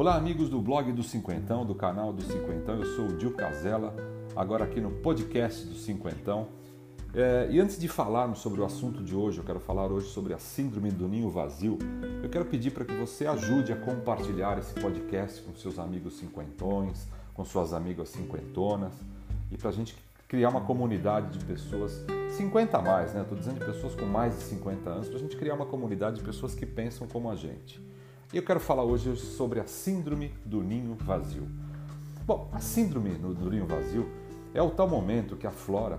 Olá, amigos do blog do Cinquentão, do canal do Cinquentão. Eu sou o Dil Casella, agora aqui no podcast do Cinquentão. É, e antes de falarmos sobre o assunto de hoje, eu quero falar hoje sobre a Síndrome do Ninho Vazio. Eu quero pedir para que você ajude a compartilhar esse podcast com seus amigos cinquentões, com suas amigas cinquentonas e para a gente criar uma comunidade de pessoas 50 a mais, né? Estou dizendo de pessoas com mais de 50 anos, para a gente criar uma comunidade de pessoas que pensam como a gente. Eu quero falar hoje sobre a Síndrome do Ninho Vazio. Bom, a Síndrome do Ninho Vazio é o tal momento que aflora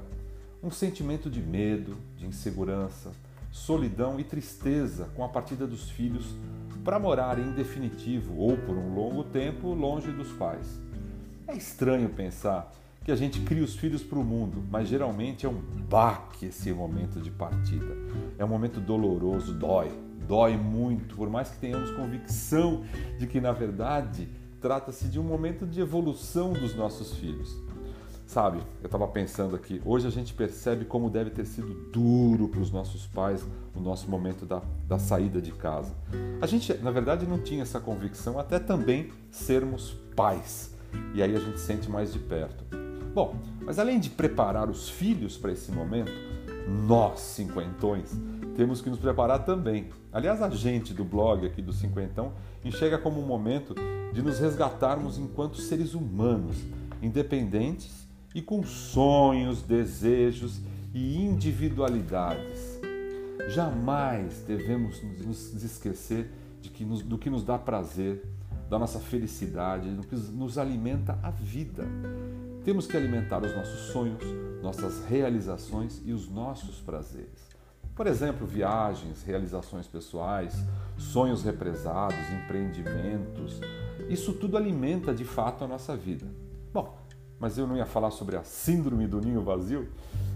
um sentimento de medo, de insegurança, solidão e tristeza com a partida dos filhos para morar em definitivo ou por um longo tempo longe dos pais. É estranho pensar que a gente cria os filhos para o mundo, mas geralmente é um baque esse momento de partida. É um momento doloroso, dói, dói muito, por mais que tenhamos convicção de que, na verdade, trata-se de um momento de evolução dos nossos filhos. Sabe, eu estava pensando aqui, hoje a gente percebe como deve ter sido duro para os nossos pais o nosso momento da, da saída de casa. A gente, na verdade, não tinha essa convicção até também sermos pais. E aí a gente sente mais de perto. Bom, mas além de preparar os filhos para esse momento, nós, cinquentões, temos que nos preparar também. Aliás, a gente do blog aqui do Cinquentão enxerga como um momento de nos resgatarmos enquanto seres humanos, independentes e com sonhos, desejos e individualidades. Jamais devemos nos esquecer de que nos, do que nos dá prazer, da nossa felicidade, do que nos alimenta a vida. Temos que alimentar os nossos sonhos, nossas realizações e os nossos prazeres. Por exemplo, viagens, realizações pessoais, sonhos represados, empreendimentos. Isso tudo alimenta de fato a nossa vida. Bom, mas eu não ia falar sobre a síndrome do ninho vazio.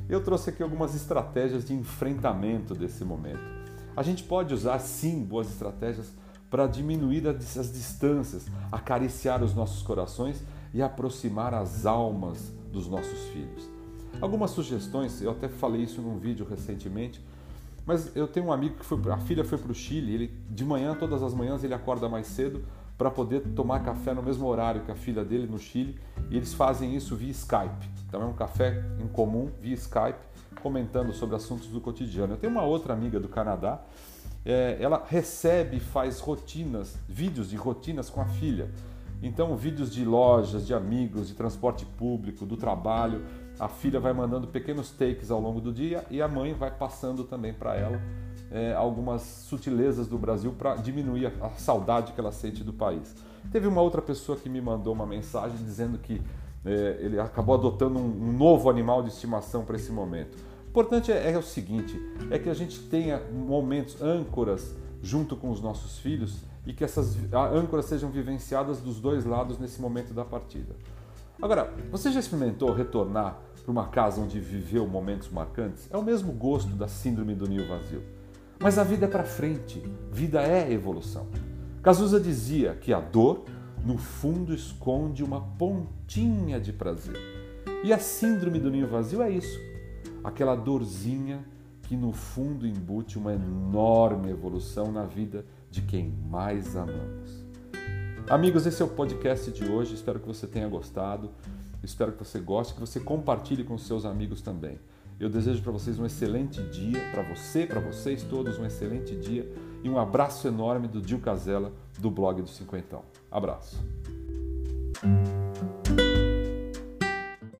Eu trouxe aqui algumas estratégias de enfrentamento desse momento. A gente pode usar sim boas estratégias para diminuir as distâncias, acariciar os nossos corações e aproximar as almas dos nossos filhos. Algumas sugestões, eu até falei isso num vídeo recentemente, mas eu tenho um amigo que foi, a filha foi para o Chile, ele de manhã, todas as manhãs, ele acorda mais cedo para poder tomar café no mesmo horário que a filha dele no Chile, e eles fazem isso via Skype. Então é um café em comum via Skype, comentando sobre assuntos do cotidiano. Eu tenho uma outra amiga do Canadá, é, ela recebe e faz rotinas, vídeos de rotinas com a filha. Então, vídeos de lojas, de amigos, de transporte público, do trabalho, a filha vai mandando pequenos takes ao longo do dia e a mãe vai passando também para ela é, algumas sutilezas do Brasil para diminuir a, saudade que ela sente do país. Teve uma outra pessoa que me mandou uma mensagem dizendo que é, ele acabou adotando um, um, novo animal de estimação para esse momento. O importante é, é o seguinte: é que a gente tenha momentos, âncoras junto com os nossos filhos e que essas âncoras sejam vivenciadas dos dois lados nesse momento da partida. Agora, você já experimentou retornar para uma casa onde viveu momentos marcantes? É o mesmo gosto da síndrome do ninho vazio. Mas a vida é para frente, vida é evolução. Cazuza dizia que a dor, no fundo, esconde uma pontinha de prazer. E a síndrome do ninho vazio é isso, aquela dorzinha que no fundo embute uma enorme evolução na vida de quem mais amamos. Amigos, esse é o podcast de hoje. Espero que você tenha gostado. Espero que você goste, que você compartilhe com seus amigos também. Eu desejo para vocês um excelente dia, para você, para vocês todos, um excelente dia e um abraço enorme do Dil Casella, do blog do Cinquentão. Abraço.